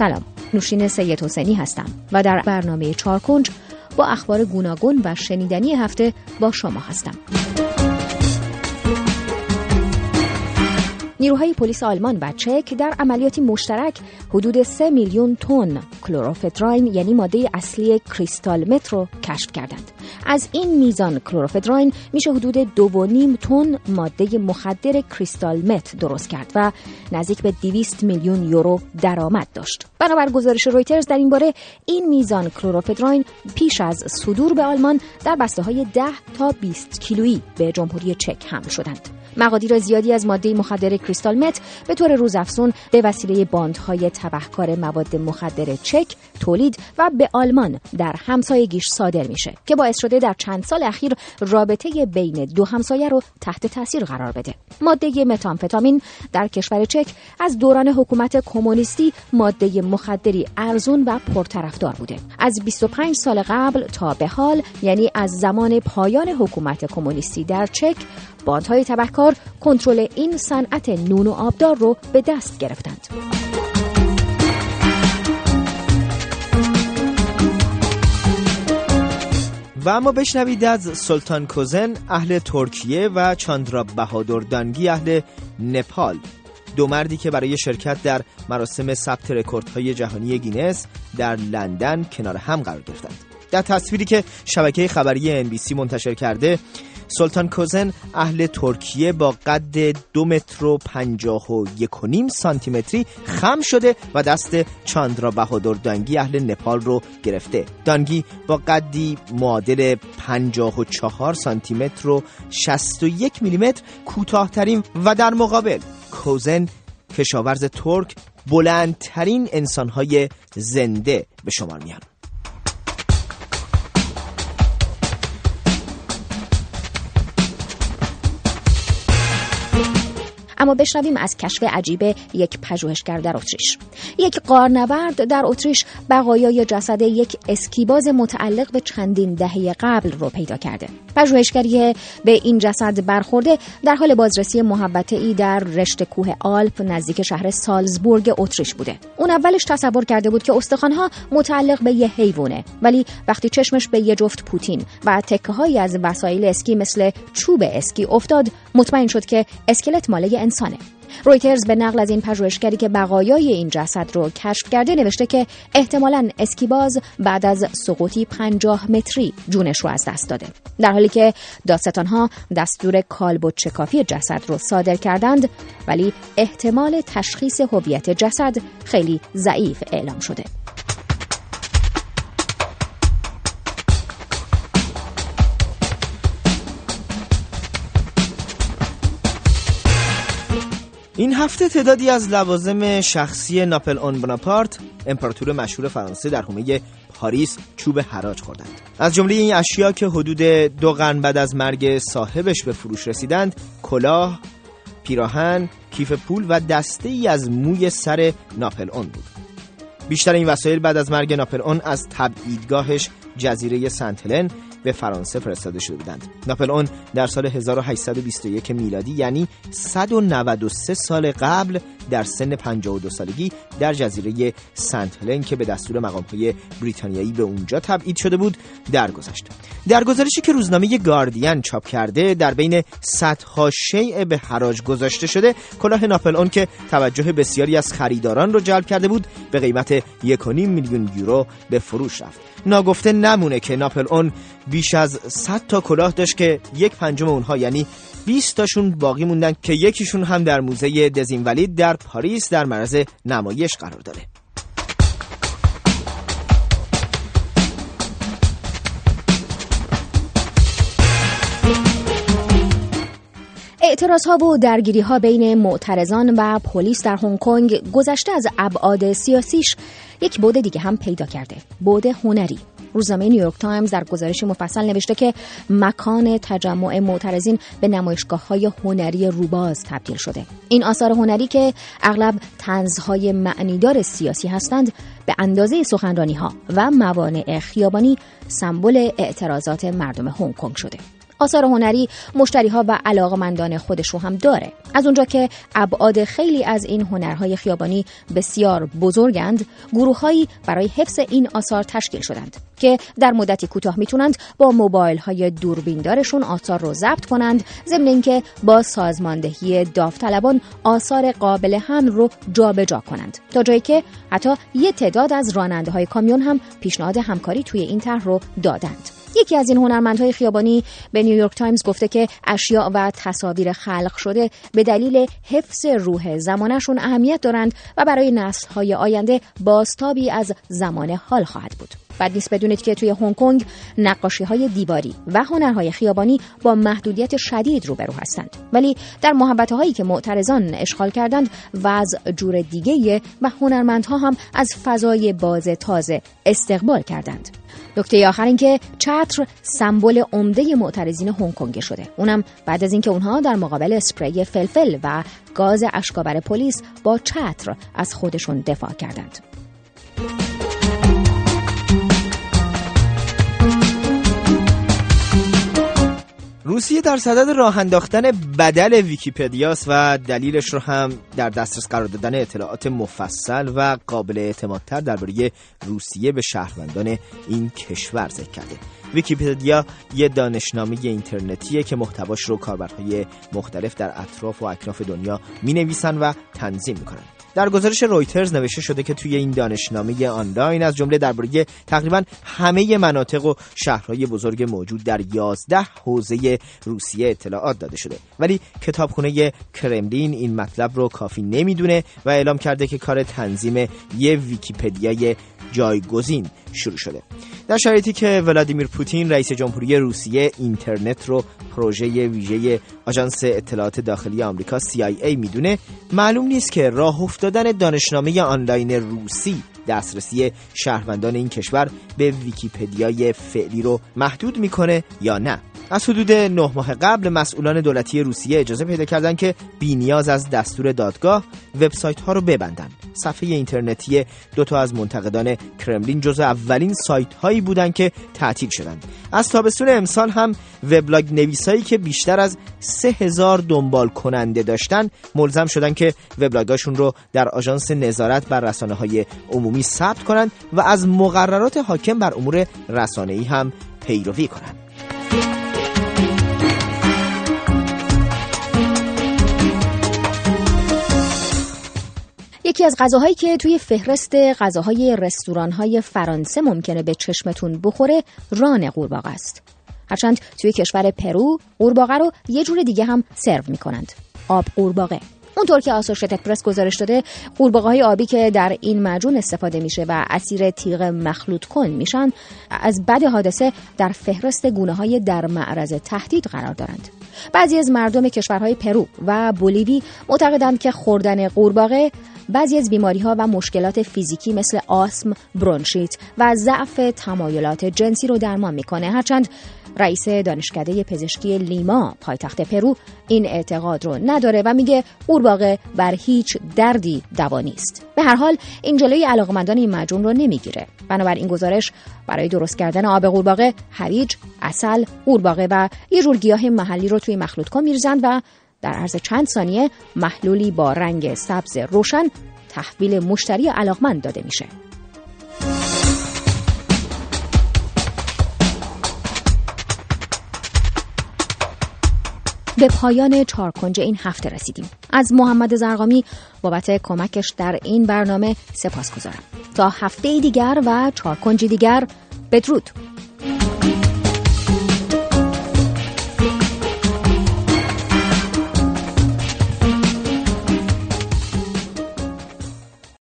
سلام نوشین سید حسینی هستم و در برنامه چارکنج با اخبار گوناگون و شنیدنی هفته با شما هستم نیروهای پلیس آلمان و چک در عملیاتی مشترک حدود 3 میلیون تن کلوروفدراین یعنی ماده اصلی کریستال متر رو کشف کردند. از این میزان کلوروفدراین میشه حدود 2.5 تن ماده مخدر کریستال مت درست کرد و نزدیک به 200 میلیون یورو درآمد داشت. بنابر گزارش رویترز در این باره این میزان کلوروفدراین پیش از صدور به آلمان در بسته های 10 تا 20 کیلویی به جمهوری چک حمل شدند. مقادیر زیادی از ماده مخدر کریستال مت به طور روزافزون به وسیله باندهای تبهکار مواد مخدر چک تولید و به آلمان در همسایگیش صادر میشه که باعث شده در چند سال اخیر رابطه بین دو همسایه رو تحت تاثیر قرار بده. ماده متامفتامین در کشور چک از دوران حکومت کمونیستی ماده مخدری ارزون و پرطرفدار بوده. از 25 سال قبل تا به حال یعنی از زمان پایان حکومت کمونیستی در چک باندهای تبهکار کنترل این صنعت نون و آبدار رو به دست گرفتند. و اما بشنوید از سلطان کوزن اهل ترکیه و چاندرا بهادر دانگی اهل نپال دو مردی که برای شرکت در مراسم ثبت رکوردهای جهانی گینس در لندن کنار هم قرار گرفتند در تصویری که شبکه خبری NBC منتشر کرده سلطان کوزن اهل ترکیه با قد دو متر و پنجاه و یک و نیم سانتیمتری خم شده و دست چاندرا بهادر دانگی اهل نپال رو گرفته. دانگی با قدی معادل پنجاه و چهار سانتیمتر و شست و یک میلیمتر کوتاهترین و در مقابل کوزن کشاورز ترک بلندترین انسانهای زنده به شمار میان اما بشنویم از کشف عجیب یک پژوهشگر در اتریش. یک قارنورد در اتریش بقایای جسد یک اسکیباز متعلق به چندین دهه قبل رو پیدا کرده. پژوهشگری به این جسد برخورده در حال بازرسی محبته ای در رشت کوه آلپ نزدیک شهر سالزبورگ اتریش بوده. اون اولش تصور کرده بود که استخوانها متعلق به یه حیوانه ولی وقتی چشمش به یه جفت پوتین و تکه از وسایل اسکی مثل چوب اسکی افتاد مطمئن شد که اسکلت ماله انسانه. رویترز به نقل از این پژوهشگری که بقایای این جسد رو کشف کرده نوشته که احتمالا اسکیباز بعد از سقوطی پنجاه متری جونش رو از دست داده. در حالی که داستانها دستور کالبد چکافی جسد رو صادر کردند ولی احتمال تشخیص هویت جسد خیلی ضعیف اعلام شده. این هفته تعدادی از لوازم شخصی ناپل اون بناپارت امپراتور مشهور فرانسه در حومه پاریس چوب حراج خوردند. از جمله این اشیا که حدود دو قرن بعد از مرگ صاحبش به فروش رسیدند کلاه پیراهن کیف پول و دسته ای از موی سر ناپل اون بود. بیشتر این وسایل بعد از مرگ ناپل اون از تبعیدگاهش جزیره سنت هلن به فرانسه فرستاده شده بودند. ناپل اون در سال 1821 میلادی یعنی 193 سال قبل در سن 52 سالگی در جزیره سنت هلن که به دستور مقامهای بریتانیایی به اونجا تبعید شده بود درگذشت. در گزارشی که روزنامه گاردین چاپ کرده در بین صدها شیء به حراج گذاشته شده کلاه ناپل اون که توجه بسیاری از خریداران رو جلب کرده بود به قیمت 1.5 میلیون یورو به فروش رفت. ناگفته نمونه که ناپل اون بیش از 100 تا کلاه داشت که یک پنجم اونها یعنی 20 تاشون باقی موندن که یکیشون هم در موزه دزینولید در پاریس در معرض نمایش قرار داره. اعتراض ها و درگیری ها بین معترضان و پلیس در هنگ کنگ گذشته از ابعاد سیاسیش یک بعد دیگه هم پیدا کرده. بعد هنری. روزنامه نیویورک تایمز در گزارش مفصل نوشته که مکان تجمع معترضین به نمایشگاه های هنری روباز تبدیل شده. این آثار هنری که اغلب طنزهای معنیدار سیاسی هستند به اندازه سخنرانی ها و موانع خیابانی سمبل اعتراضات مردم هنگ کنگ شده. آثار هنری مشتری ها و علاقمندان خودش رو هم داره. از اونجا که ابعاد خیلی از این هنرهای خیابانی بسیار بزرگند گروههایی برای حفظ این آثار تشکیل شدند که در مدتی کوتاه می‌تونند با موبایل های دوربیندارشون آثار رو ضبط کنند ضمن اینکه با سازماندهی داوطلبان آثار قابل حمل رو جابجا جا کنند. تا جایی که حتی یه تعداد از راننده های کامیون هم پیشنهاد همکاری توی این طرح رو دادند. یکی از این هنرمندهای خیابانی به نیویورک تایمز گفته که اشیاء و تصاویر خلق شده به دلیل حفظ روح زمانشون اهمیت دارند و برای نسلهای آینده بازتابی از زمان حال خواهد بود. بعد نیست بدونید که توی هنگ کنگ نقاشی های دیواری و هنرهای خیابانی با محدودیت شدید روبرو هستند. ولی در محبت هایی که معترضان اشغال کردند وضع جور دیگه و هنرمندها هم از فضای باز تازه استقبال کردند. نکته آخر این که چتر سمبل عمده معترضین هنگ کنگ شده. اونم بعد از اینکه اونها در مقابل اسپری فلفل و گاز اشکاور پلیس با چتر از خودشون دفاع کردند. روسیه در صدد راه انداختن بدل ویکیپدیاست و دلیلش رو هم در دسترس قرار دادن اطلاعات مفصل و قابل اعتمادتر درباره روسیه به شهروندان این کشور ذکر کرده. ویکیپدیا یه دانشنامه اینترنتیه که محتواش رو کاربرهای مختلف در اطراف و اکناف دنیا می نویسن و تنظیم می‌کنن. در گزارش رویترز نوشته شده که توی این دانشنامه آنلاین از جمله درباره تقریبا همه مناطق و شهرهای بزرگ موجود در 11 حوزه روسیه اطلاعات داده شده. ولی کتابخونه کرملین این مطلب رو کافی نمی‌دونه و اعلام کرده که کار تنظیم یه ویکیپدیای جایگزین شروع شده. در شرایطی که ولادیمیر پوتین رئیس جمهوری روسیه اینترنت رو پروژه ویژه آژانس اطلاعات داخلی آمریکا CIA می‌دونه معلوم نیست که راه افتادن دانشنامه آنلاین روسی دسترسی شهروندان این کشور به ویکیپدیای فعلی رو محدود می‌کنه یا نه. از حدود نه ماه قبل مسئولان دولتی روسیه اجازه پیدا کردند که بینیاز از دستور دادگاه وبسایت ها رو ببندن صفحه اینترنتی دو تا از منتقدان کرملین جزو اولین سایت هایی بودند که تعطیل شدند. از تابستون امسال هم وبلاگ نویسایی که بیشتر از سه هزار دنبال کننده داشتن ملزم شدن که وبلاگاشون رو در آژانس نظارت بر رسانه های عمومی ثبت کنند و از مقررات حاکم بر امور رسانه‌ای هم پیروی کنند. یکی از غذاهایی که توی فهرست غذاهای رستورانهای فرانسه ممکنه به چشمتون بخوره ران قورباغه است. هرچند توی کشور پرو قورباغه رو یه جور دیگه هم سرو می‌کنند. آب قورباغه. اونطور که آسوشیتد پرس گزارش داده قورباغه های آبی که در این معجون استفاده میشه و اسیر تیغ مخلوط کن میشن از بد حادثه در فهرست گونه های در معرض تهدید قرار دارند بعضی از مردم کشورهای پرو و بولیوی معتقدند که خوردن قورباغه بعضی از بیماری ها و مشکلات فیزیکی مثل آسم، برونشیت و ضعف تمایلات جنسی رو درمان می‌کنه. هرچند رئیس دانشکده پزشکی لیما پایتخت پرو این اعتقاد رو نداره و میگه قورباغه بر هیچ دردی دوا نیست. به هر حال این جلوی علاقمندان این مجون رو نمی‌گیره. بنابراین گزارش برای درست کردن آب قورباغه هویج اصل قورباغه و یه جور گیاه محلی رو توی مخلوط کن میریزند و در عرض چند ثانیه محلولی با رنگ سبز روشن تحویل مشتری علاقمند داده میشه. به پایان چارکنج این هفته رسیدیم. از محمد زرقامی بابت کمکش در این برنامه سپاس گذارم تا هفته دیگر و چارکنج دیگر بدرود.